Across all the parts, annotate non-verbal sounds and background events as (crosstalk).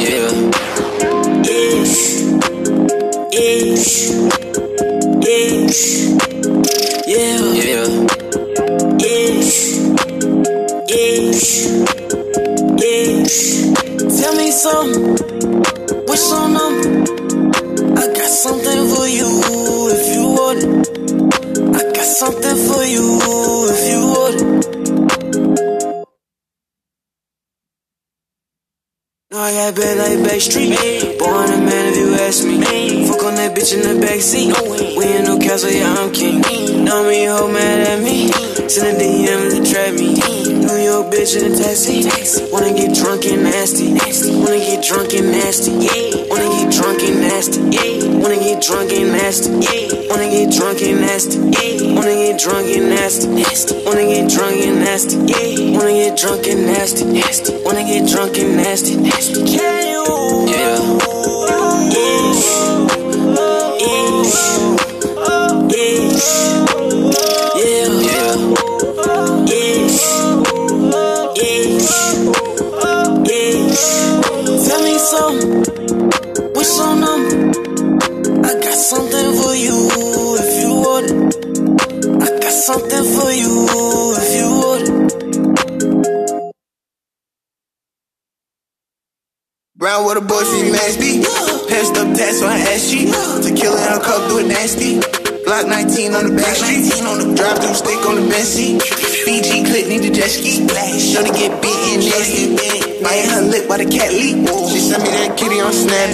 Yeah. Ish. Ish. Ish. Yeah. Yeah. Tell me something. What's your number? I got something for you if you want it. I got something for you if you want it. I bad like Backstreet. Born a man if you ask me. Fuck on that bitch in the backseat. We in no castle, yeah, I'm king. Know me, hoe mad at me. Send a DM to trap me. New York bitch in a taxi. Wanna get drunk and nasty. Wanna get drunk and nasty. Wanna get drunk and nasty. Yeah. Wanna get drunk and nasty. Yeah. Wanna get drunk and nasty. Yeah. Wanna get drunk and nasty. Yeah. Wanna get drunk and nasty. Yeah. Wanna get drunk and nasty. Wanna get drunk and nasty. Can you? Yeah. Ish. Yeah. Something. What's your number? I got something for you if you want it. I got something for you if you want it. Brown with a boy, she nasty. Passed up tats on her ass cheek. Tequila in her cup, do it nasty. Block 19 on the back street. On the drive through stick on the bench seat. Fiji clip, need the jet ski. Show to get beaten nasty. Biting her lip while the cat leak. She sent me that kitty on Snap.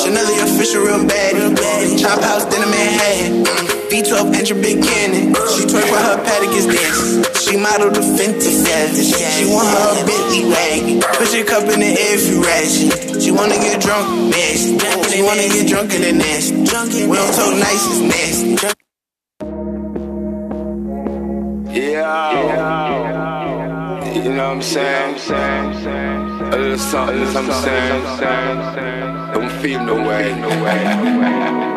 Chanel the official real baddie. Chop house, dinner Manhattan. V12 engine big cannon. She twerk with her paddock is dancing. She modeled the Fenty savage. She want her a Bentley wagon. Put your cup in the air if you ratchet. She wanna get drunk, nasty. She wanna get drunk and nasty. We don't talk nice, it's nasty. Yeah. You know what I'm saying? A little something, a little something, Don't feel no way,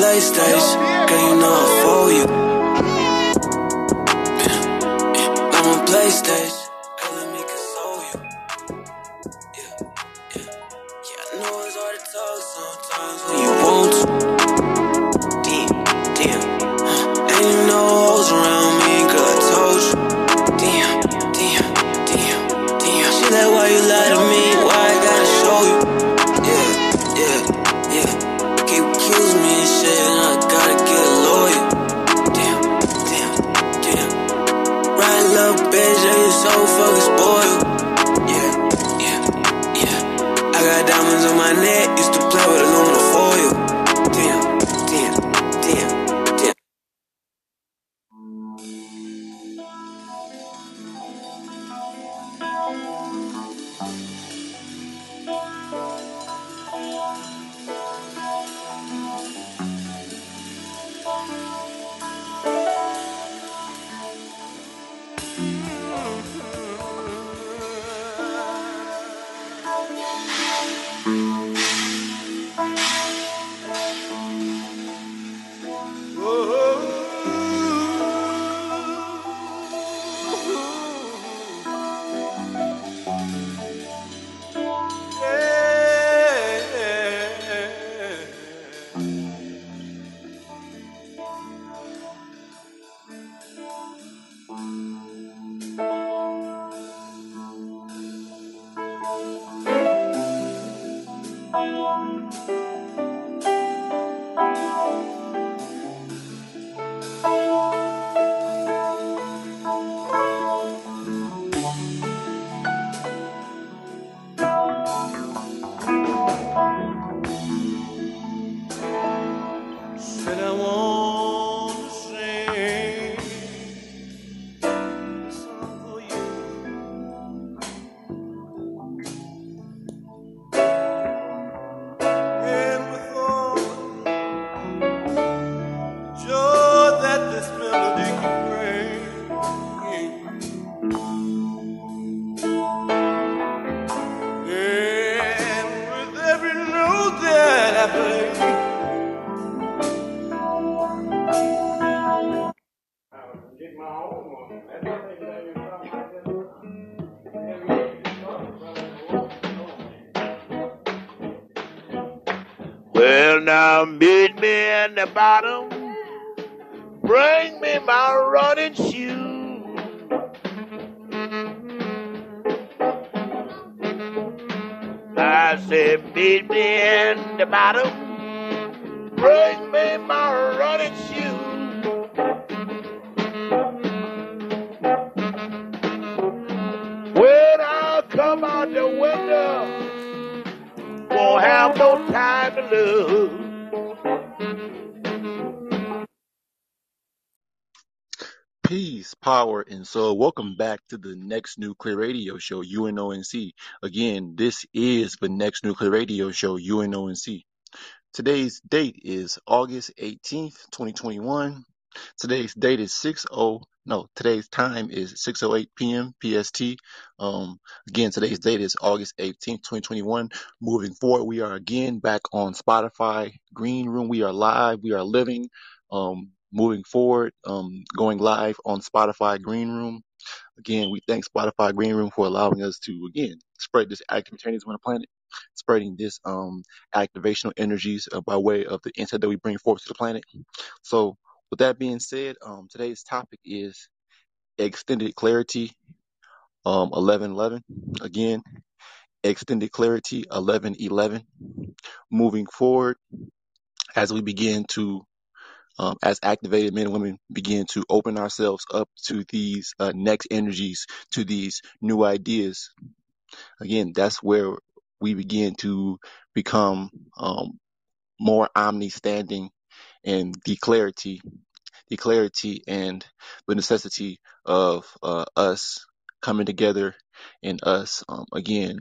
PlayStation. Girl, you know I fool you. I'm a PlayStation. The bottom. Bring me my running shoes. I said, meet me in the bottom. Bring me my running shoes. When I come out the window, won't have no time to lose. Peace, power, and soul. Welcome back to the Next Nuclear Radio Show, UNONC. Again, this is the Next Nuclear Radio Show, UNONC. Today's date is August 18th, 2021. Today's date is 60, no, today's time is 6.08 p.m. PST. Um, again, today's date is August 18th, 2021. Moving forward, we are again back on Spotify Green Room. We are live. We are living. Um, moving forward, um, going live on Spotify Green Room. Again, we thank Spotify Green Room for allowing us to, again, spread this active materials on the planet, spreading this um, activational energies uh, by way of the insight that we bring forth to the planet. So, with that being said, um, today's topic is extended clarity, um, 1111. Again, extended clarity, 1111. Moving forward, as we begin to um, as activated men and women begin to open ourselves up to these uh, next energies, to these new ideas. Again, that's where we begin to become um, more omni-standing and the clarity, the clarity and the necessity of uh, us coming together and us um, again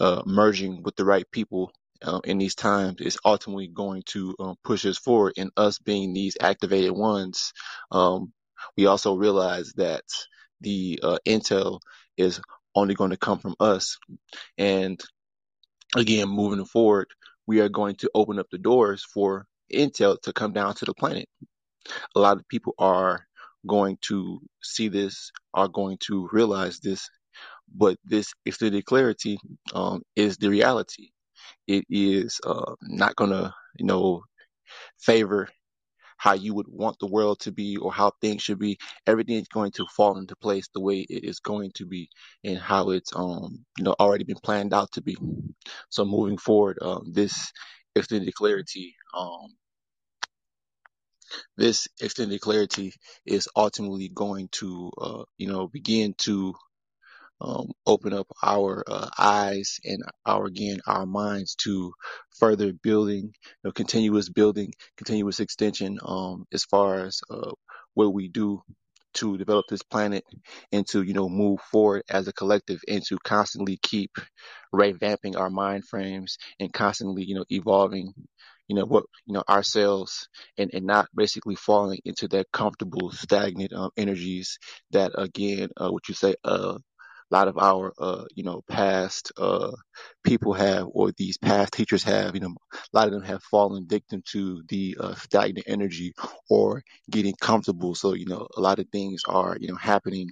uh, merging with the right people uh, in these times is ultimately going to um, push us forward. And us being these activated ones, um, we also realize that the uh, intel is only going to come from us. And again, moving forward, we are going to open up the doors for intel to come down to the planet. A lot of people are going to see this, are going to realize this, but this extended clarity um, is the reality. It is uh, not going to, you know, favor how you would want the world to be or how things should be. Everything is going to fall into place the way it is going to be and how it's, um, you know, already been planned out to be. So moving forward, um, this extended clarity, um, this extended clarity is ultimately going to, uh, you know, begin to um, open up our uh, eyes and our again our minds to further building, you know, continuous building, continuous extension um, as far as uh, what we do to develop this planet and to you know move forward as a collective and to constantly keep revamping our mind frames and constantly you know evolving you know what you know ourselves and and not basically falling into that comfortable stagnant um, energies that again uh, what you say uh a lot of our uh you know past uh people have or these past teachers have you know a lot of them have fallen victim to the uh, stagnant energy or getting comfortable. So you know a lot of things are you know happening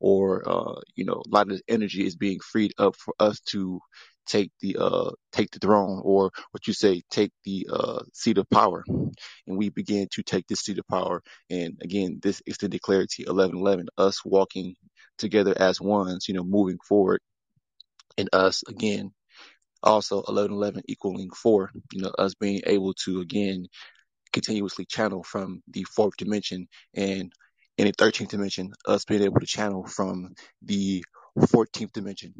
or uh you know a lot of energy is being freed up for us to take the uh take the throne or what you say take the uh seat of power. And we begin to take this seat of power. And again this extended clarity 1111 us walking together as ones, you know, moving forward. And us again, also 1111 equaling four, you know, us being able to again continuously channel from the fourth dimension and in the 13th dimension, us being able to channel from the 14th dimension.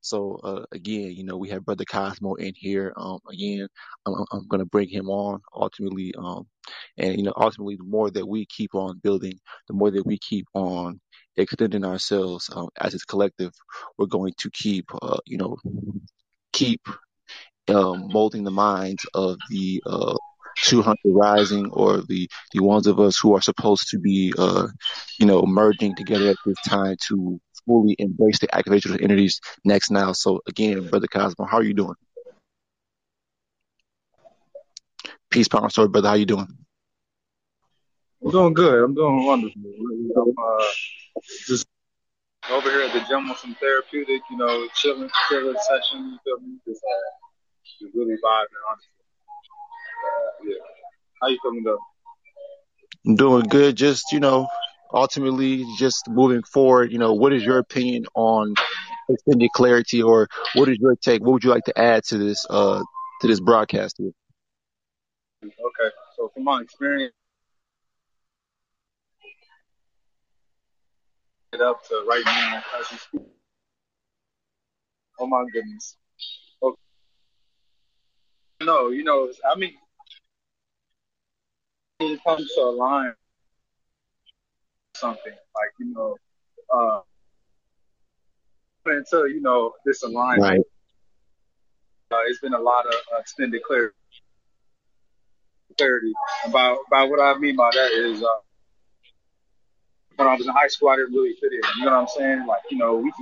So uh, again, you know, we have Brother Cosmo in here. Um, again, I'm, I'm going to bring him on ultimately. Um, and you know, ultimately, the more that we keep on building, the more that we keep on extending ourselves um, as a collective, we're going to keep, uh, you know, keep um, molding the minds of the uh, 200 rising or the the ones of us who are supposed to be, uh, you know, merging together at this time to fully embrace the activation of entities next now. So again, brother Cosmo, how are you doing? Peace, power, story, brother. How you doing? I'm doing good. I'm doing wonderful. I'm uh, just over here at the gym with some therapeutic, you know, chilling, chilling session. You feel me? Just, uh, just really vibing, honestly. Uh, yeah. How you feeling though? I'm doing good. Just you know, ultimately, just moving forward. You know, what is your opinion on extended clarity, or what is your take? What would you like to add to this uh to this broadcast here? Okay. So from my experience, it up to right now as you speak. Oh my goodness. Okay. No, you know, I mean, when it comes to a line, something like you know, uh, into you know this alignment. Right. Uh, it's been a lot of uh, extended clarity. Clarity about about what I mean by that is uh, when I was in high school, I didn't really fit in. You know what I'm saying? Like you know, we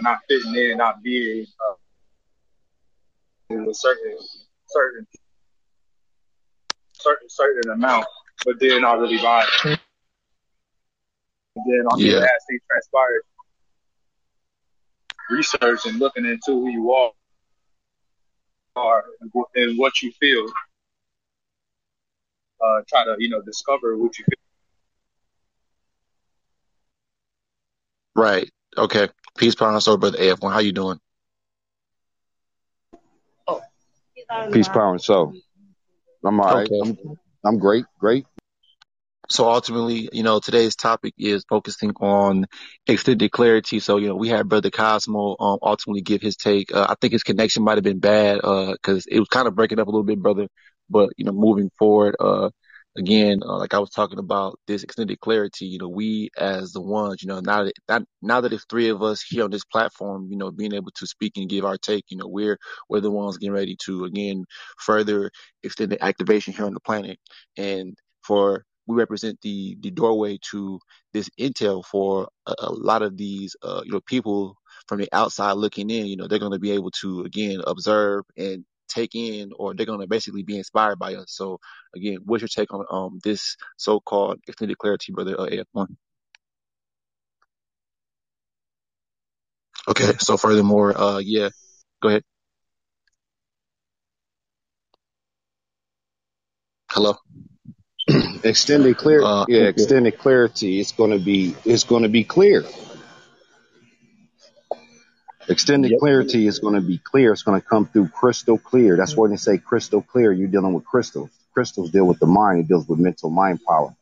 not fitting in, not being uh, with certain certain certain certain amount, but then not really vibing. And then on Yeah. the as things transpired, research and looking into who you are, are and and what you feel. Uh, try to you know discover what you feel. Right. Okay. Peace, power, and story, brother AF1. How you doing? Peace, power, and soul. I'm all right. Okay. I'm, I'm great, great. So ultimately, you know, today's topic is focusing on extended clarity. So, you know, we had Brother Cosmo um, ultimately give his take. Uh, I think his connection might have been bad because it was kind of breaking up a little bit, brother. But, you know, moving forward, uh, again, uh, like I was talking about this extended clarity, you know, we as the ones, you know, now that, that now that it's three of us here on this platform, you know, being able to speak and give our take, you know, we're we're the ones getting ready to again further extend the activation here on the planet. And for we represent the the doorway to this intel for a, a lot of these uh, you know people from the outside looking in. You know, they're going to be able to again observe and take in, or they're going to basically be inspired by us. So, again, what's your take on um this so-called extended clarity, brother uh, AF1? Okay, so furthermore, uh, yeah, go ahead. Hello. (clears throat) Extended clear, Uh, yeah, extended clarity. It's going to be, it's going to be clear. Extended Yep. clarity is going to be clear. It's going to come through crystal clear. That's why they say crystal clear. You're dealing with crystals. Crystals deal with the mind. It deals with mental mind power,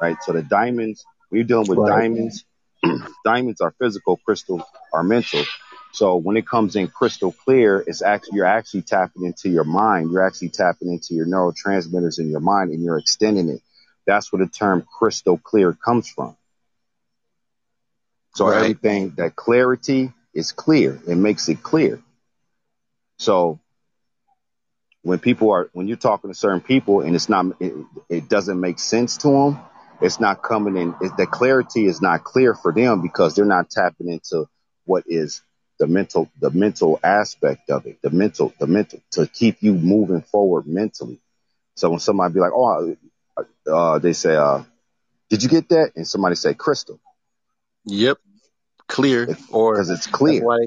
right? So the diamonds, when you're dealing with Right. diamonds, (clears throat) diamonds are physical, crystals are mental. So when it comes in crystal clear, it's actually you're actually tapping into your mind. You're actually tapping into your neurotransmitters in your mind, and you're extending it. That's where the term crystal clear comes from. So Right. everything that clarity is clear. It makes it clear. So when people are when you're talking to certain people and it's not it, it doesn't make sense to them, it's not coming in. It, the clarity is not clear for them because they're not tapping into what is the mental the mental aspect of it. The mental the mental to keep you moving forward mentally. So when somebody be like, oh, uh, they say, uh, did you get that? And somebody say crystal Yep. Clear, or because it's clear. That's why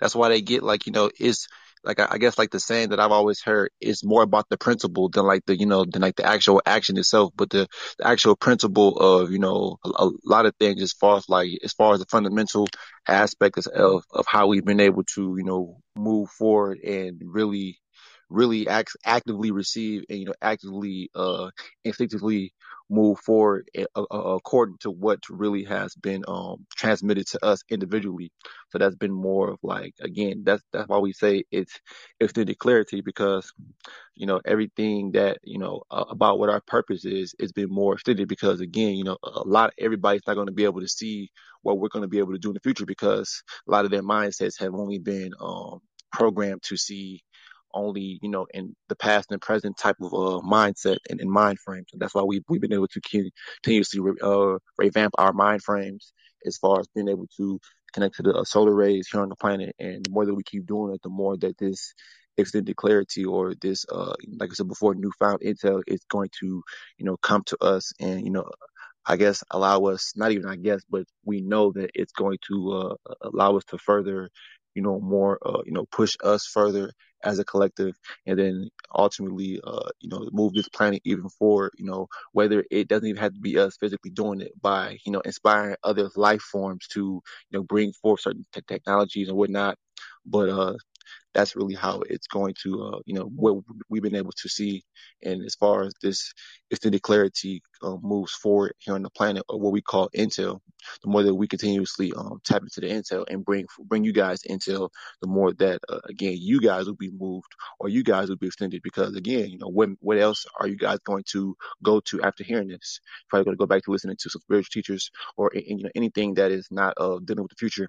that's why they get like you know it's like I, guess like the saying that I've always heard is more about the principle than like the you know than like the actual action itself, but the, the actual principle of you know a, a lot of things as far as like as far as the fundamental aspects of of how we've been able to you know move forward and really really act, actively receive and you know actively uh instinctively move forward according to what really has been um, transmitted to us individually. So that's been more of like again, that's that's why we say it's extended clarity because you know everything that you know uh, about what our purpose is has been more extended because again, you know a lot of everybody's not going to be able to see what we're going to be able to do in the future because a lot of their mindsets have only been um, programmed to see only, you know, in the past and present type of uh, mindset and, and mind frames. And that's why we, we've been able to continuously uh, revamp our mind frames as far as being able to connect to the uh, solar rays here on the planet. And the more that we keep doing it, the more that this extended clarity or this, uh, like I said before, newfound intel is going to, you know, come to us and, you know, I guess allow us, not even I guess, but we know that it's going to uh, allow us to further, you know, more, uh, you know, push us further as a collective, and then ultimately, uh, you know, move this planet even forward. You know, whether it doesn't even have to be us physically doing it by, you know, inspiring other life forms to, you know, bring forth certain te- technologies and whatnot. But uh, that's really how it's going to, uh, you know, what we've been able to see. And as far as this extended clarity uh, moves forward here on the planet, or what we call intel, the more that we continuously um, tap into the intel and bring bring you guys intel, the more that uh, again you guys will be moved or you guys will be extended. Because again, you know, what what else are you guys going to go to after hearing this? Probably going to go back to listening to some spiritual teachers or you know anything that is not uh, dealing with the future.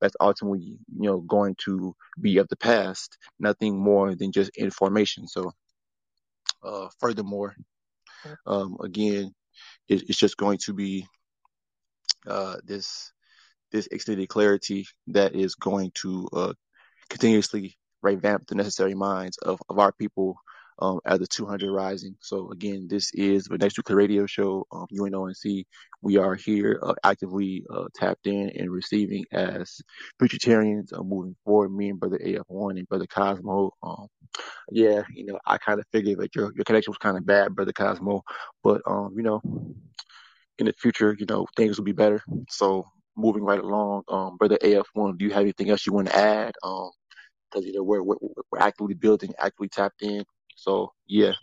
That's ultimately you know going to be of the past, nothing more than just information. So, uh, furthermore, um, again, it, it's just going to be uh, this this extended clarity that is going to uh, continuously revamp the necessary minds of, of our people um, as the 200 Rising. So again, this is the Next Nuclear Radio Show, um, UNONC. We are here uh, actively uh, tapped in and receiving as Futuritarians uh, moving forward. Me and Brother AF1 and Brother Cosmo. Um, yeah, you know, I kind of figured that your your connection was kind of bad, Brother Cosmo, but um, you know, in the future, you know, things will be better. So moving right along, um, Brother AF1, do you have anything else you want to add? Um, because you know we're, we're we're actively building, actively tapped in. So yeah,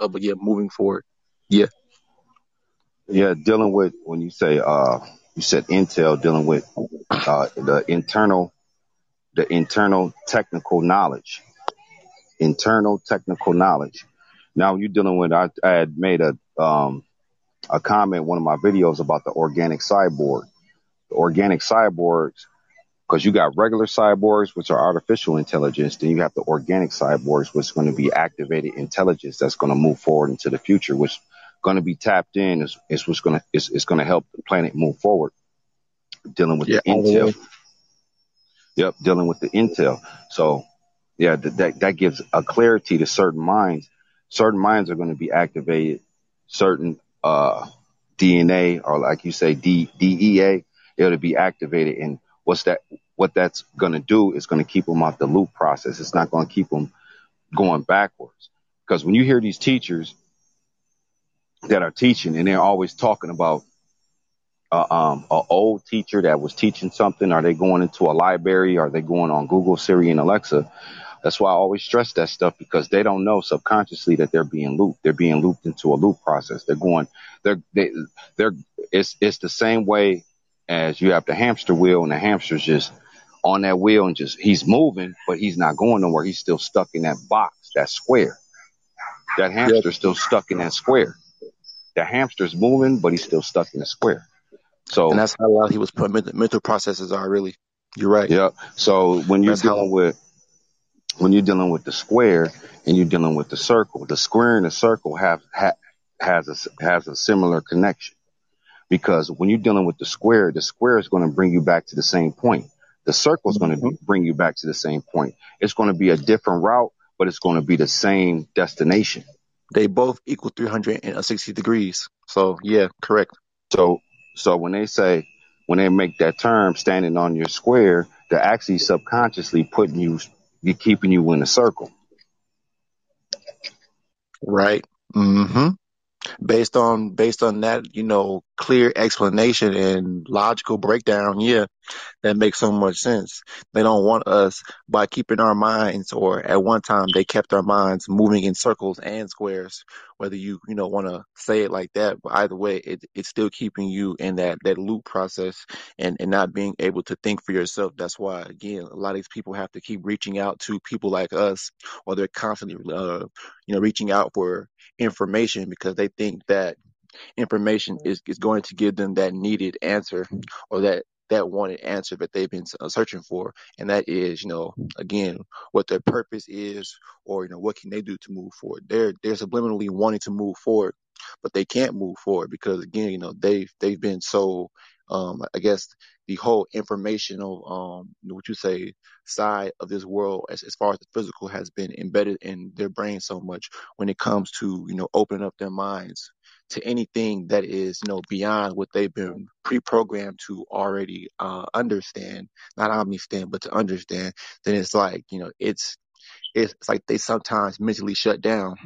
uh, but yeah, moving forward, yeah, Yeah, dealing with when you say uh you said intel dealing with uh the internal the internal technical knowledge. Internal technical knowledge. Now you're dealing with I, I had made a um a comment one of my videos about the organic cyborg. The organic cyborgs because you got regular cyborgs, which are artificial intelligence. Then you have the organic cyborgs, which is going to be activated intelligence that's going to move forward into the future, which going to be tapped in is, is what's going to is, is going to help the planet move forward. Dealing with yeah, the intel, yep, dealing with the intel. So yeah, that that, that gives a clarity to certain minds. Certain minds are going to be activated. Certain uh, DNA or like you say D, DEA, it'll be activated. And what's that? What that's going to do is going to keep them out the loop process. It's not going to keep them going backwards. Because when you hear these teachers that are teaching and they're always talking about uh, um, an old teacher that was teaching something, are they going into a library? Are they going on Google, Siri, and Alexa? That's why I always stress that stuff because they don't know subconsciously that they're being looped. They're being looped into a loop process. They're going, they're, they, they're, it's, it's the same way as you have the hamster wheel and the hamster's just on that wheel and just, he's moving, but he's not going nowhere. He's still stuck in that box, that square. That hamster's still stuck in that square. The hamster's moving, but he's still stuck in the square. So, and that's how a lot he was put mental, mental processes are really. You're right. Yep. So when you're That's how- dealing with when you're dealing with the square and you're dealing with the circle, the square and the circle have ha, has a has a similar connection because when you're dealing with the square, the square is going to bring you back to the same point. The circle is going to bring you back to the same point. It's going to be a different route, but it's going to be the same destination. They both equal 360 degrees. So yeah, correct. So, so when they say, when they make that term standing on your square, they're actually subconsciously putting you, you keeping you in a circle. Right. Mm hmm Based on based on that, you know, clear explanation and logical breakdown, yeah, that makes so much sense. They don't want us by keeping our minds, or at one time they kept our minds moving in circles and squares. Whether you you know want to say it like that, but either way, it, it's still keeping you in that that loop process and and not being able to think for yourself. That's why again, a lot of these people have to keep reaching out to people like us, or they're constantly uh you know reaching out for information because they think that information is, is going to give them that needed answer or that that wanted answer that they've been uh, searching for. And that is you know again what their purpose is or you know what can they do to move forward. They're they're subliminally wanting to move forward but they can't move forward because again you know they've they've been so um i guess the whole informational um what you say side of this world as, as far as the physical has been embedded in their brain so much when it comes to you know opening up their minds to anything that is, you know, beyond what they've been pre-programmed to already uh, understand, not understand, but to understand, then it's like, you know, it's it's, like they sometimes mentally shut down.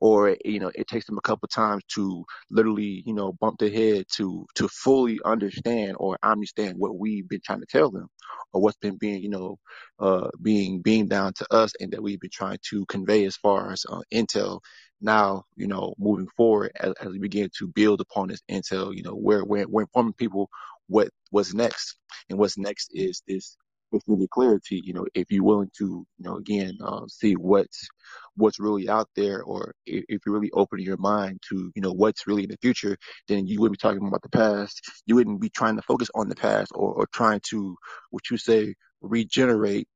Or you know it takes them a couple times to literally you know bump their head to to fully understand or understand what we've been trying to tell them or what's been being you know uh being being down to us and that we've been trying to convey as far as uh, intel now you know moving forward as, as we begin to build upon this intel you know we're we're, we're informing people what what's next and what's next is this with any clarity, you know, if you're willing to, you know, again, uh, see what's what's really out there, or if, if you're really opening your mind to, you know, what's really in the future, then you wouldn't be talking about the past. You wouldn't be trying to focus on the past or, or trying to, what you say, regenerate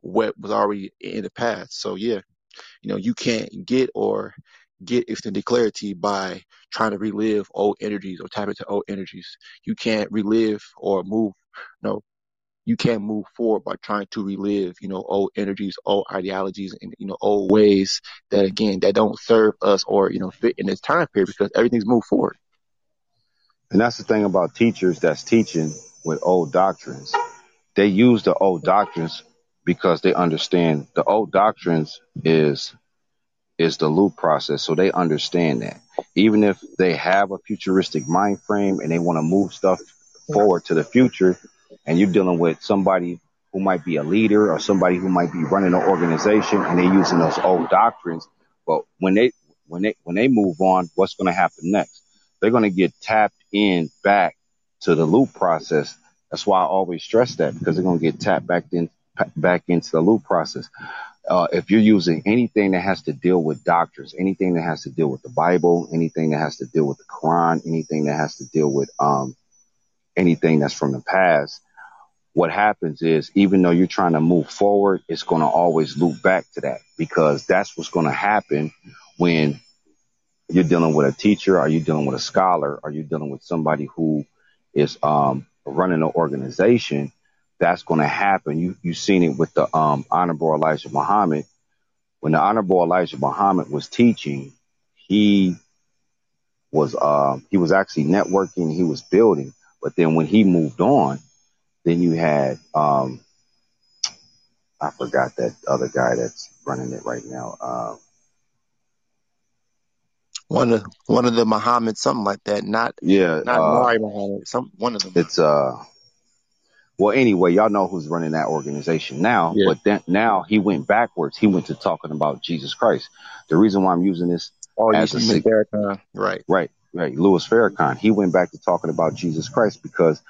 what was already in the past. So yeah, you know, you can't get or get extended clarity by trying to relive old energies or tap into old energies. You can't relive or move, know, you can't move forward by trying to relive, you know, old energies, old ideologies, and you know, old ways that again that don't serve us or you know fit in this time period because everything's moved forward. And that's the thing about teachers that's teaching with old doctrines. They use the old doctrines because they understand the old doctrines is is the loop process, so they understand that. Even if they have a futuristic mind frame and they want to move stuff forward to the future, and you're dealing with somebody who might be a leader or somebody who might be running an organization and they're using those old doctrines. But when they when they when they move on, what's going to happen next? They're going to get tapped in back to the loop process. That's why I always stress that because they're going to get tapped back in back into the loop process. Uh, if you're using anything that has to deal with doctors, anything that has to deal with the Bible, anything that has to deal with the Quran, anything that has to deal with um, anything that's from the past, what happens is even though you're trying to move forward, it's going to always loop back to that because that's what's going to happen when you're dealing with a teacher, are you dealing with a scholar, are you dealing with somebody who is um, running an organization? That's going to happen. You you've seen it with the um, Honorable Elijah Muhammad. When the Honorable Elijah Muhammad was teaching, he was uh, he was actually networking, he was building. But then when he moved on, then you had um, I forgot that other guy that's running it right now. Uh, one of one of the Muhammad, something like that. Not yeah, not uh, Mari Muhammad. Some one of them. it's uh well anyway, y'all know who's running that organization now. Yeah. But then now he went backwards. He went to talking about Jesus Christ. The reason why I'm using this Oh, as a Farrakhan. Right. right, right, Louis Farrakhan, he went back to talking about Jesus Christ because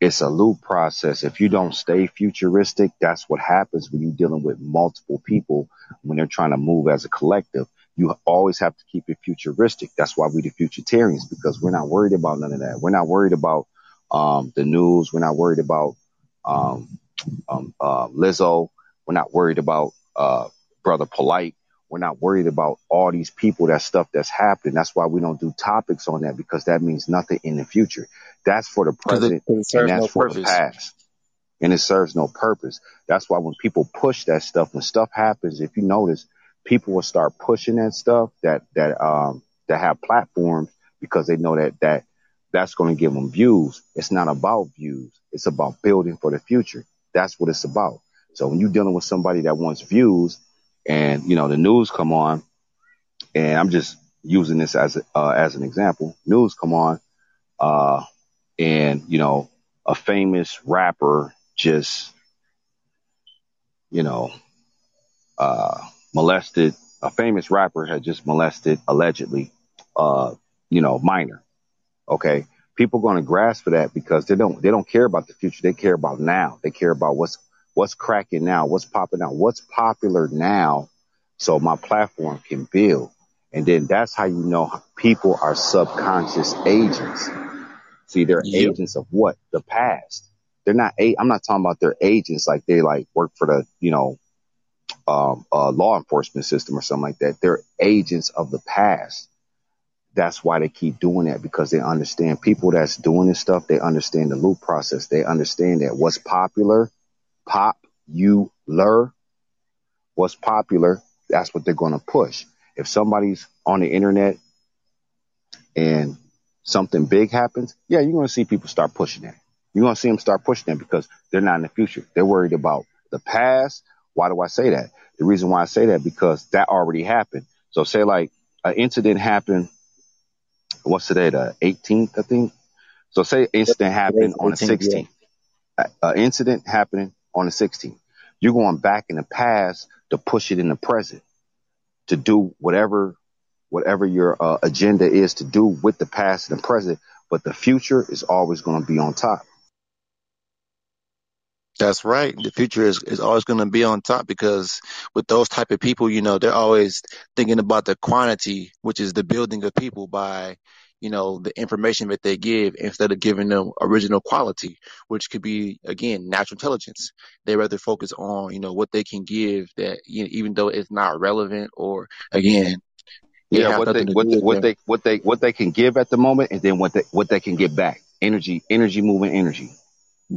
it's a loop process. If you don't stay futuristic, that's what happens when you're dealing with multiple people when they're trying to move as a collective. You always have to keep it futuristic. That's why we the futuritarians because we're not worried about none of that. We're not worried about um, the news. We're not worried about um, um, uh, Lizzo. We're not worried about uh, Brother Polight. We're not worried about all these people, that stuff that's happening. That's why we don't do topics on that because that means nothing in the future. That's for the it and that's no for the past. And it serves no purpose. That's why when people push that stuff, when stuff happens, if you notice, people will start pushing that stuff that that um that have platforms because they know that that that's going to give them views. It's not about views. It's about building for the future. That's what it's about. So when you're dealing with somebody that wants views, and you know the news come on, and I'm just using this as a, uh, as an example. News come on, uh, and you know, a famous rapper just, you know, uh, molested a famous rapper had just molested allegedly, uh, you know, minor. Okay, people going to grasp for that because they don't they don't care about the future. They care about now. They care about what's what's cracking now, what's popping out, what's popular now, so my platform can build. And then that's how you know people are subconscious agents. See, they're Yep. agents of what? The past. They're not. A- I'm not talking about their agents like they like work for the you know um, uh, law enforcement system or something like that. They're agents of the past. That's why they keep doing that because they understand people that's doing this stuff. They understand the loop process. They understand that what's popular, pop, you, lure, what's popular, that's what they're going to push. If somebody's on the internet and something big happens, yeah, you're going to see people start pushing that. You're going to see them start pushing that because they're not in the future. They're worried about the past. Why do I say that? The reason why I say that because that already happened. So say like an incident happened. What's today? The 18th, I think. So say incident happened on the 18th, yeah. 16th. An incident happening on the 16th. You're going back in the past to push it in the present to do whatever whatever your uh, agenda is to do with the past and the present. But the future is always going to be on top. That's right. The future is, is always going to be on top because with those type of people, you know, they're always thinking about the quantity, which is the building of people by, you know, the information that they give instead of giving them original quality, which could be, again, natural intelligence. They rather focus on, you know, what they can give that, you know, even though it's not relevant or, again, Yeah, what they what they, what they what they what they can give at the moment, and then what they what they can get back. Energy, energy, moving, energy,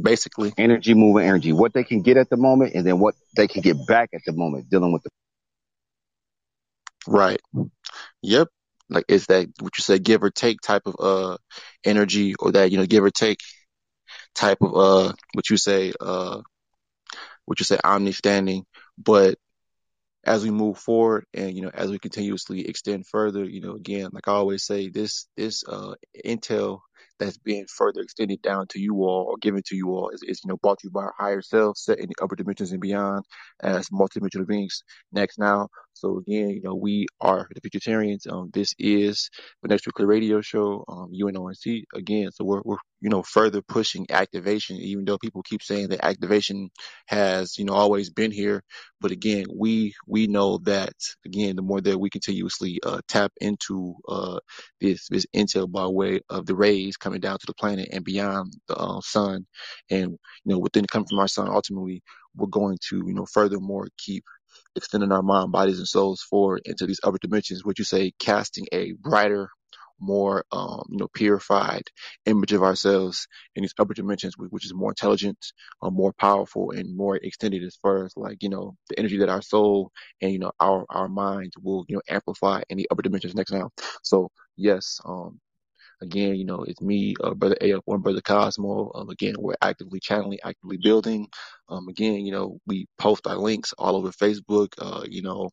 Basically, energy, moving, energy. What they can get at the moment, and then what they can get back at the moment, dealing with the right. Yep. Like it's that what you say, give or take type of uh energy or that, you know, give or take type of uh what you say, uh what you say, understanding. But as we move forward and you know as we continuously extend further you know again like i always say this this uh intel that's being further extended down to you all or given to you all is, is you know brought to you by our higher self set in the upper dimensions and beyond as multidimensional beings. Next now so again you know we are the Futuritarians um this is the next nuclear radio show um UNONC again so we're, we're you know further pushing activation even though people keep saying that activation has you know always been here. But again, we we know that again, the more that we continuously uh, tap into uh, this this intel by way of the rays coming down to the planet and beyond the uh, sun, and you know within coming from our sun, ultimately we're going to you know furthermore keep extending our mind, bodies, and souls forward into these upper dimensions. Would you say casting a brighter more um, you know purified image of ourselves in these upper dimensions which is more intelligent uh, more powerful and more extended as far as like you know the energy that our soul and you know our our minds will you know amplify in the upper dimensions next now so yes um Again, you know, it's me, uh, Brother AF1, Brother Cosmo. Um, again, we're actively channeling, actively building. Um, again, you know, we post our links all over Facebook, uh, you know,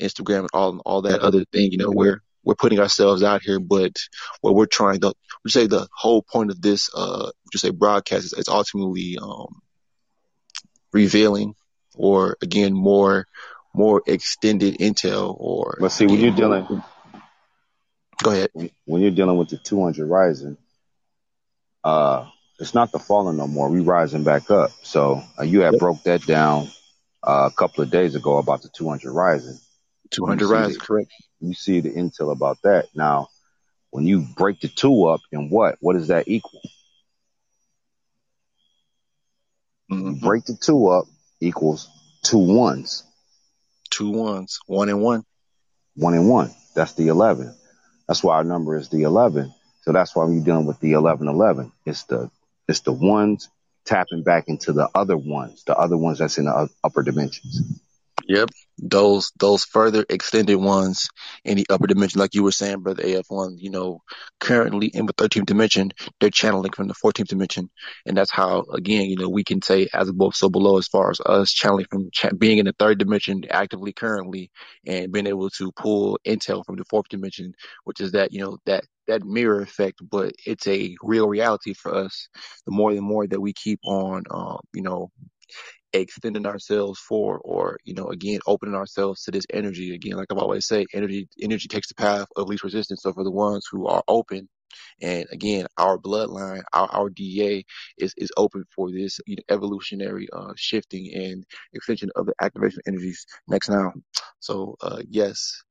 Instagram and all, all that other thing. You know, we're, we're putting ourselves out here, but what we're trying to, we say the whole point of this, uh, just say broadcast is, is ultimately, um, revealing or again, more, more extended intel or But see, when again, you're dealing go ahead. when, when you're dealing with the 200 rising, uh, it's not the falling no more. We rising back up. So uh, you had Yep. broke that down uh, a couple of days ago about the 200 rising. You 200 see rise, the correct. you see the intel about that. Now, when you break the two up and what? What does that equal? You hmm break the two up equals two ones, Two ones, one and one. one and one. That's the 11. That's why our number is the 11. So that's why we're dealing with the 1111. It's the, it's the ones tapping back into the other ones, the other ones that's in the upper dimensions. Yep. Those those further extended ones in the upper dimension, like you were saying, brother AF1, you know, currently in the 13th dimension, they're channeling from the 14th dimension, and that's how, again, you know, we can say as above, so below, as far as us channeling from cha- being in the third dimension actively currently, and being able to pull intel from the fourth dimension, which is that you know that that mirror effect, but it's a real reality for us. The more and more that we keep on, um, you know, extending ourselves for or you know again opening ourselves to this energy again. Like i've always say energy energy takes the path of least resistance. So for the ones who are open and again our bloodline our, our da is is open for this you know, evolutionary uh shifting and extension of the activation energies. Next now so uh yes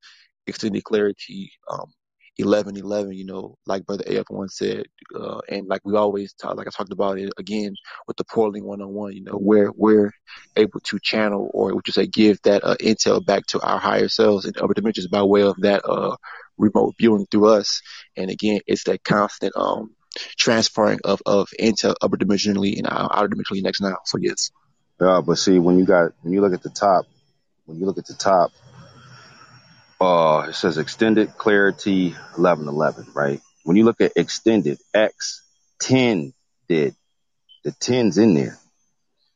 extended clarity um 11 11 you know like brother af1 said uh and like we always talk like i talked about it again with the portaling one-on-one you know where we're able to channel or would you say give that uh, intel back to our higher selves and upper dimensions by way of that uh remote viewing through us. And again it's that constant um transferring of of intel upper dimensionally and outer dimensionally next now. So yes. Yeah, but see, when you got when you look at the top, when you look at the top, uh, it says extended clarity eleven eleven, right? When you look at extended X ten did the tens in there.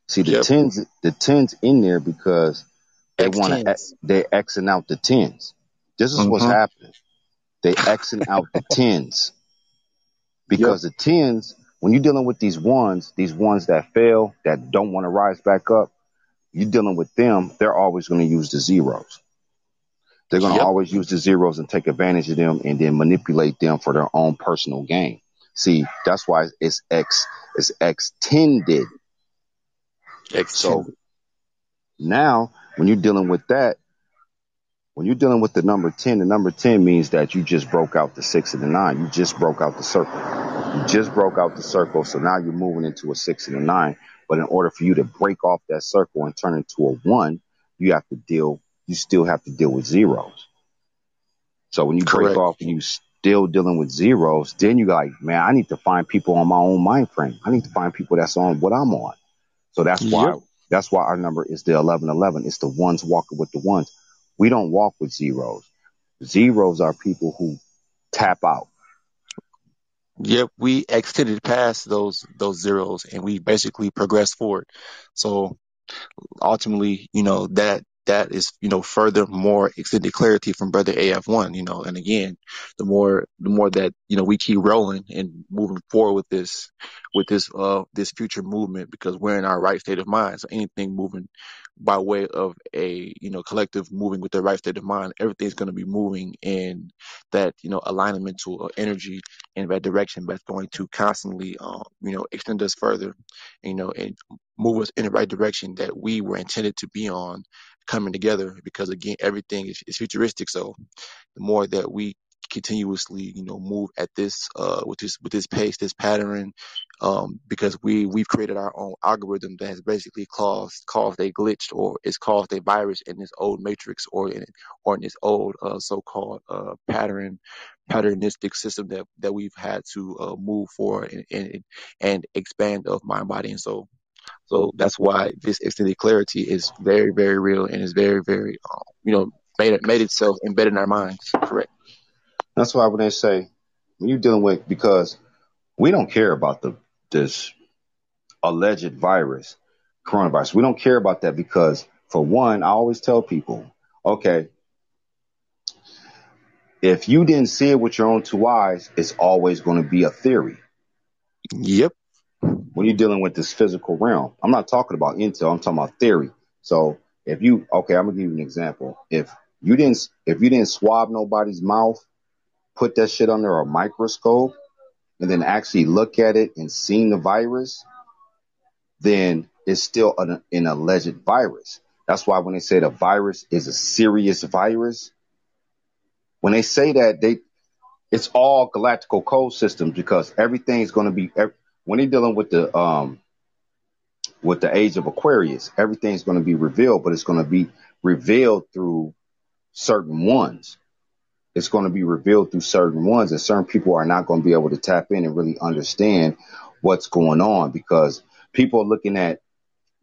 See the yep tens the tens in there because they want to x10s they xing out the tens. This is what's mm-hmm. happening. They xing out the (laughs) tens yep because the tens when you're dealing with these ones, these ones that fail that don't want to rise back up, you're dealing with them. They're always going to use the zeros. They're going to yep always use the zeros and take advantage of them and then manipulate them for their own personal gain. See, that's why it's X, it's extended. x10 So now when you're dealing with that, when you're dealing with the number 10, the number 10 means that you just broke out the six and the nine. You just broke out the circle. You just broke out the circle. So now you're moving into a six and a nine. But in order for you to break off that circle and turn into a one, you have to deal, you still have to deal with zeros. So when you break off and you still dealing with zeros, then you like, man, I need to find people on my own mind frame. I need to find people that's on what I'm on. So that's yep why that's why our number is the eleven eleven. It's the ones walking with the ones. We don't walk with zeros. Zeros are people who tap out. Yep, we extended past those those zeros and we basically progressed forward. So ultimately, you know, that that is, you know, further more extended clarity from brother AF1, you know, and again, the more the more that, you know, we keep rolling and moving forward with this with this uh this future movement because we're in our right state of mind. So anything moving by way of a, you know, collective moving with the right state of mind, everything's going to be moving in that, you know, alignmental uh, energy in that direction that's going to constantly um, you know, extend us further, you know, and move us in the right direction that we were intended to be on coming together because again everything is, is futuristic. So the more that we continuously you know move at this uh with this with this pace this pattern um because we we've created our own algorithm that has basically caused caused a glitch or it's caused a virus in this old matrix or in or in this old uh so-called uh pattern patternistic system that that we've had to uh move forward and and, and expand of mind body and soul so that's why this extended clarity is very, very real and is very, very, um, you know, made it made itself embedded in our minds. Correct. That's why when they say when you're dealing with because we don't care about the this alleged virus, coronavirus. We don't care about that because for one, I always tell people, okay, if you didn't see it with your own two eyes, it's always going to be a theory. Yep. When you're dealing with this physical realm. I'm not talking about intel. I'm talking about theory. So if you, okay, I'm gonna give you an example. If you didn't, if you didn't swab nobody's mouth, put that shit under a microscope, and then actually look at it and seen the virus, then it's still an, an alleged virus. That's why when they say the virus is a serious virus, when they say that, they it's all galactical code systems because everything's going to be when they're dealing with the um with the age of Aquarius, everything's going to be revealed, but it's going to be revealed through certain ones. It's going to be revealed through certain ones, and certain people are not going to be able to tap in and really understand what's going on because people are looking at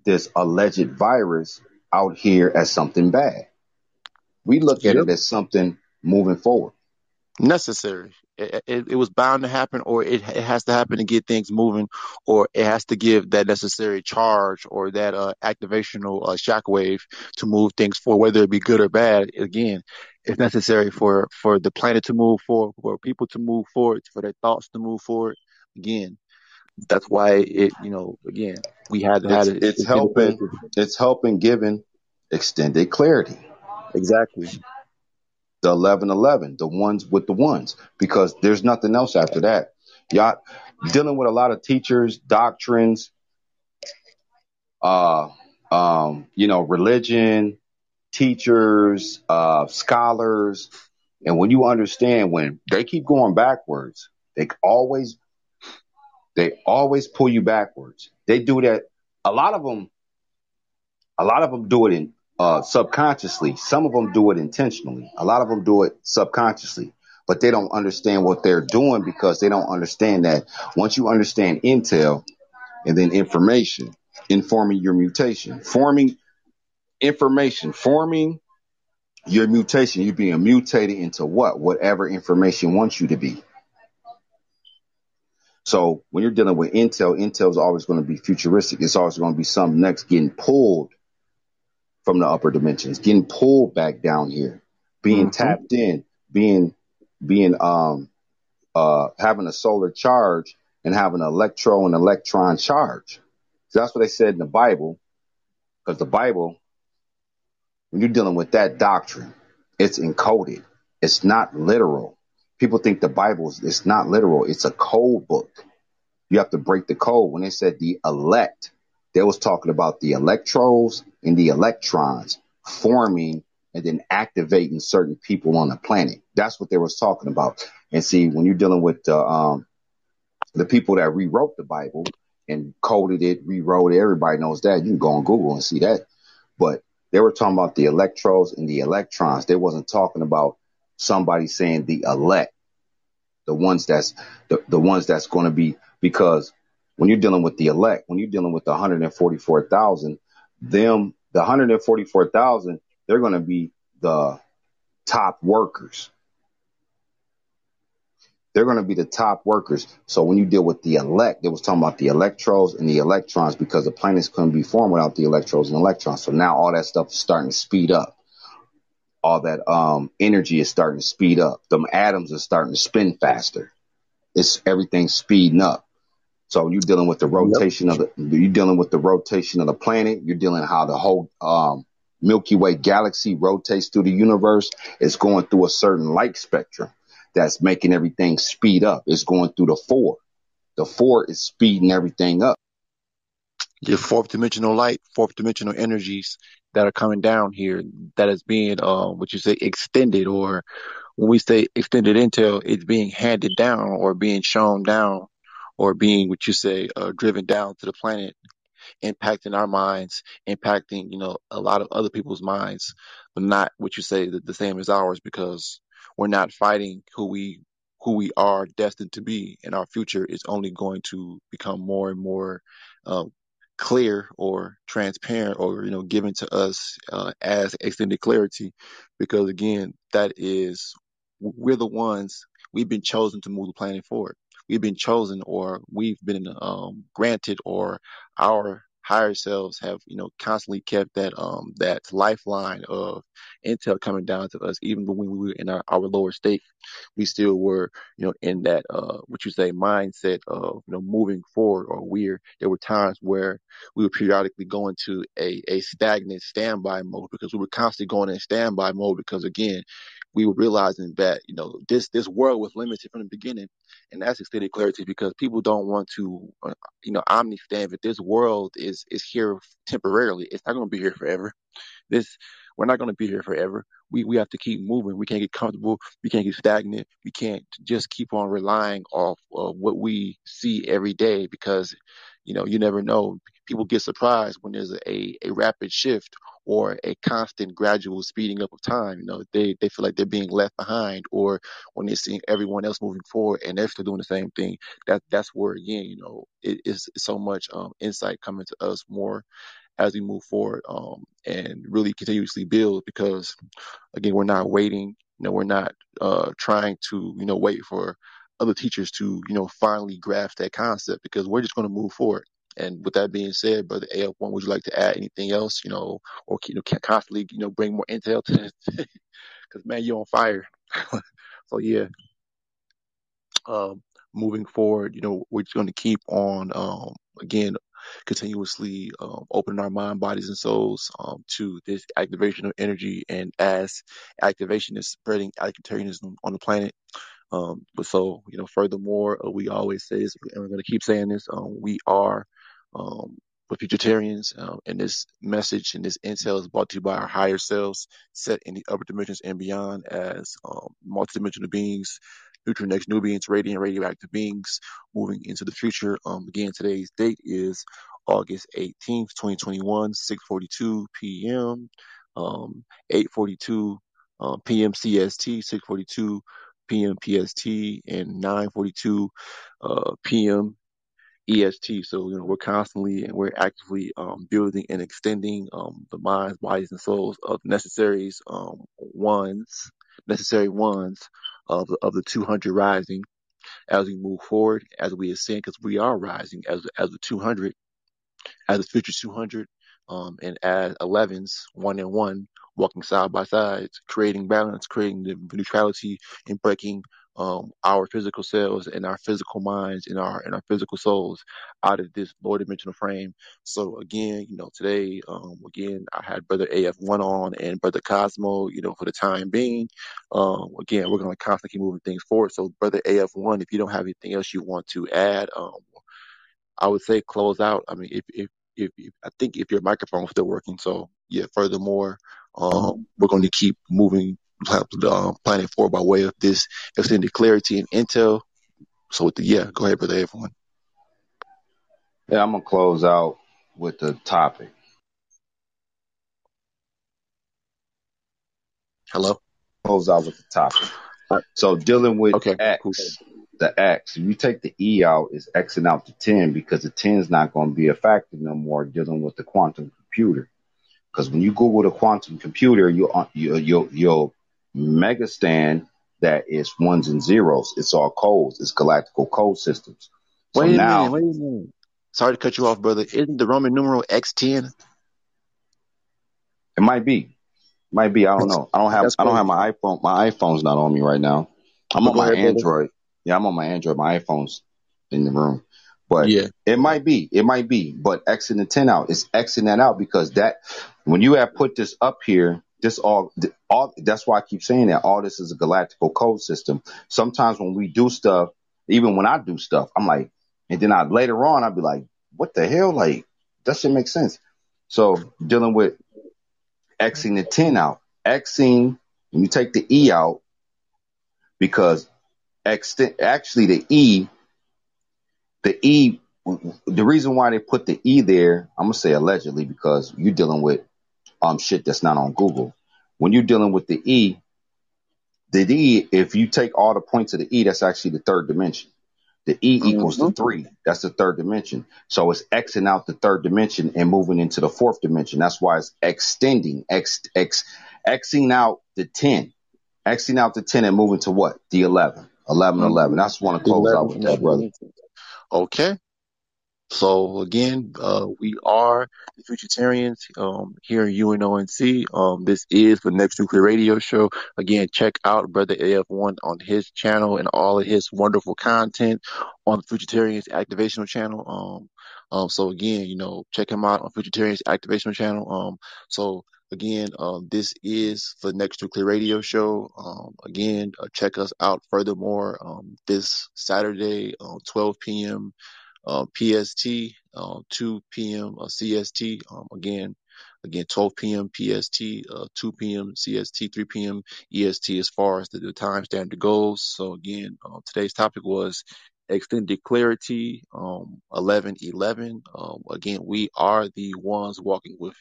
this alleged virus out here as something bad. We look at Yep. it as something moving forward. necessary. It, it, it was bound to happen, or it, it has to happen to get things moving, or it has to give that necessary charge or that uh, activational uh, shockwave to move things forward, whether it be good or bad. Again, it's necessary for for the planet to move forward, for people to move forward, for their thoughts to move forward. Again, that's why it, you know, again, we had to have It's it. it's it's helping it's helping giving extended clarity. Exactly. The eleven eleven, the ones with the ones, because there's nothing else after that. Y'all dealing with a lot of teachers, doctrines, uh, um, you know, religion, teachers, uh, scholars, and when you understand when they keep going backwards, they always they always pull you backwards. They do that. A lot of them, a lot of them do it in uh, subconsciously. Some of them do it intentionally. A lot of them do it subconsciously, but they don't understand what they're doing because they don't understand that once you understand intel and then information, informing your mutation, forming information, forming your mutation, you're being mutated into what? Whatever information wants you to be. So when you're dealing with Intel, Intel is always going to be futuristic. It's always going to be something next getting pulled from the upper dimensions, getting pulled back down here, being Mhm. tapped in, being being um uh having a solar charge and having an electro and electron charge. So that's what they said in the Bible, because the Bible, when you're dealing with that doctrine, it's encoded. It's not literal. People think the Bible is it's not literal. It's a code book. You have to break the code. When they said the elect, they was talking about the electrodes and the electrons forming and then activating certain people on the planet. That's what they was talking about. And see, when you're dealing with uh, um, the people that rewrote the Bible and coded it, rewrote it, everybody knows that. You can go on Google and see that. But they were talking about the electrodes and the electrons. They wasn't talking about somebody saying the elect, the ones that's the, the ones that's going to be because when you're dealing with the elect, when you're dealing with the 144,000, them the 144,000, they're going to be the top workers. They're going to be the top workers. So when you deal with the elect, they was talking about the electrodes and the electrons because the planets couldn't be formed without the electrodes and electrons. So now all that stuff is starting to speed up. All that um, energy is starting to speed up. Them atoms are starting to spin faster. It's everything's speeding up. So you're dealing with the rotation of the you're dealing with the rotation of the planet. You're dealing how the whole um, Milky Way galaxy rotates through the universe. It's going through a certain light spectrum that's making everything speed up. It's going through the four. The four is speeding everything up. your fourth dimensional light, fourth dimensional energies that are coming down here that is being, uh, what you say, extended, or when we say extended intel, it's being handed down or being shown down or being, what you say, uh, driven down to the planet, impacting our minds, impacting, you know, a lot of other people's minds, but not what you say the, the same as ours because we're not fighting who we who we are destined to be, and our future is only going to become more and more uh, clear or transparent, or you know, given to us uh, as extended clarity, because again, that is we're the ones we've been chosen to move the planet forward. We've been chosen, or we've been um, granted, or our higher selves have, you know, constantly kept that um that lifeline of intel coming down to us, even when we were in our, our lower state we still were, you know, in that uh what you say mindset of you know moving forward or we're there were times where we were periodically going to a, a stagnant standby mode because we were constantly going in standby mode because again we were realizing that you know this this world was limited from the beginning and that's extended clarity because people don't want to uh, you know understand that this world is is here temporarily it's not going to be here forever this we're not going to be here forever. We we have to keep moving. We can't get comfortable. We can't get stagnant. We can't just keep on relying off of what we see every day because you know you never know. People get surprised when there's a, a rapid shift or a constant gradual speeding up of time. You know, they, they feel like they're being left behind or when they're seeing everyone else moving forward and they're still doing the same thing. That that's where again, you know, it is so much um, insight coming to us more as we move forward um, and really continuously build because again we're not waiting you know we're not uh, trying to you know wait for other teachers to you know finally grasp that concept because we're just going to move forward. And with that being said brother af1 would you like to add anything else you know or you know constantly you know bring more intel to this (laughs) because man you're on fire. (laughs) So yeah. Um, moving forward you know we're just going to keep on um, again continuously um, opening our mind, bodies, and souls um, to this activation of energy. And as activation is spreading activitarianism on the planet, um, but so you know, furthermore, uh, we always say this, and we're going to keep saying this: um, we are um, futuritarians, uh, and this message and this intel is brought to you by our higher selves, set in the upper dimensions and beyond, as um, multidimensional beings, neutral next new radiant, radioactive beings, moving into the future. Um, again, today's date is August 18th, 2021, 6:42 p.m., um, 8:42 um, p.m. CST, 6:42 p.m. PST, and 9:42 uh, p.m. EST. So, you know, we're constantly and we're actively um, building and extending um, the minds, bodies, and souls of necessaries um, ones, necessary ones of the, of the 200 rising as we move forward, as we ascend, because we are rising as as the 200, as the future 200, um, and as 11s, one and one, walking side by side, creating balance, creating the neutrality, and breaking um, our physical selves and our physical minds and our and our physical souls out of this lower dimensional frame. So again, you know, today, um, again, I had Brother AF1 on and Brother Cosmo, you know, for the time being. Um, again, we're going to constantly keep moving things forward. So Brother AF1, if you don't have anything else you want to add, um, I would say close out. I mean, if if if, if I think if your microphone's still working, so yeah. Furthermore, um, we're going to keep moving um, planning forward by way of this extended clarity and intel. So with the yeah, go ahead, brother. Everyone. Yeah, I'm gonna close out with the topic. Hello. Close out with the topic. So dealing with Okay, X, cool. the X. If you take the E out, it's Xing out the 10 because the 10 is not going to be a factor no more dealing with the quantum computer. Because when you Google the quantum computer, you uh, you you you'll mega stand that is ones and zeros. It's all codes. It's galactical code systems. So Wait a now minute. Wait a minute. Sorry to cut you off, brother. Isn't the Roman numeral X10? it might be, might be. I don't know. I don't have I don't have my iPhone. My iPhone's not on me right now. I'm But on my ahead, brother. Android. Yeah, I'm on my Android. My iPhone's in the room. But Yeah. it might be, it might be, but Xing the 10 out. It's Xing that out because that, when you have put this up here, this all, all, that's why I keep saying that all this is a galactical code system. Sometimes when we do stuff, even when I do stuff, I'm like, and then I later on, I'd be like, what the hell? Like, that should make sense. So dealing with Xing the 10 out, Xing, when you take the E out, because X, actually the E the E, the reason why they put the E there, I'm gonna say allegedly because you're dealing with um shit that's not on Google. When you're dealing with the E, the E, if you take all the points of the E, that's actually the third dimension. The E equals hmm to three. That's the third dimension. So it's Xing out the third dimension and moving into the fourth dimension. That's why it's extending, X, X, Xing out the 10, Xing out the 10 and moving to what? The 11, 11, 11. hmm That's want to close out with that, brother. dimensions. Okay. So again, uh, we are the Futuritarians um, here in UNONC. Um, this is the Next Nuclear Radio Show. Again, check out Brother AF1 on his channel and all of his wonderful content on the Futuritarians Activational Channel. Um, um, so again, you know, check him out on Futuritarians Activational Channel. Um, so again, um, this is the Next Nuclear Radio Show. Um, again, uh, check us out furthermore um, this Saturday, uh, 12 p.m uh, PST, uh, 2 p.m. CST. Um, again, again, 12 p.m. PST, uh, 2 p.m. CST, 3 p.m. EST as far as the, the time standard goes. So again, today's topic was extended clarity, um, 1111. Um, again, we are the ones walking with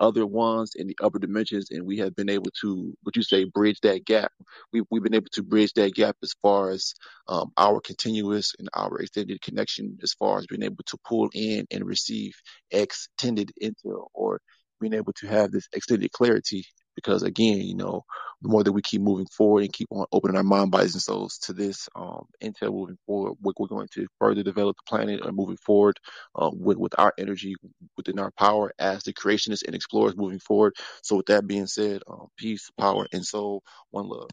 other ones in the upper dimensions, and we have been able to, what you say, bridge that gap. We've, we've been able to bridge that gap as far as um, our continuous and our extended connection, as far as being able to pull in and receive extended intel or being able to have this extended clarity because again, you know, the more that we keep moving forward and keep on opening our mind, bodies, and souls to this um, intel moving forward, we're, we're, going to further develop the planet and moving forward uh, with, with our energy within our power as the creationists and explorers moving forward. So, with that being said, um, peace, power, and soul, one love.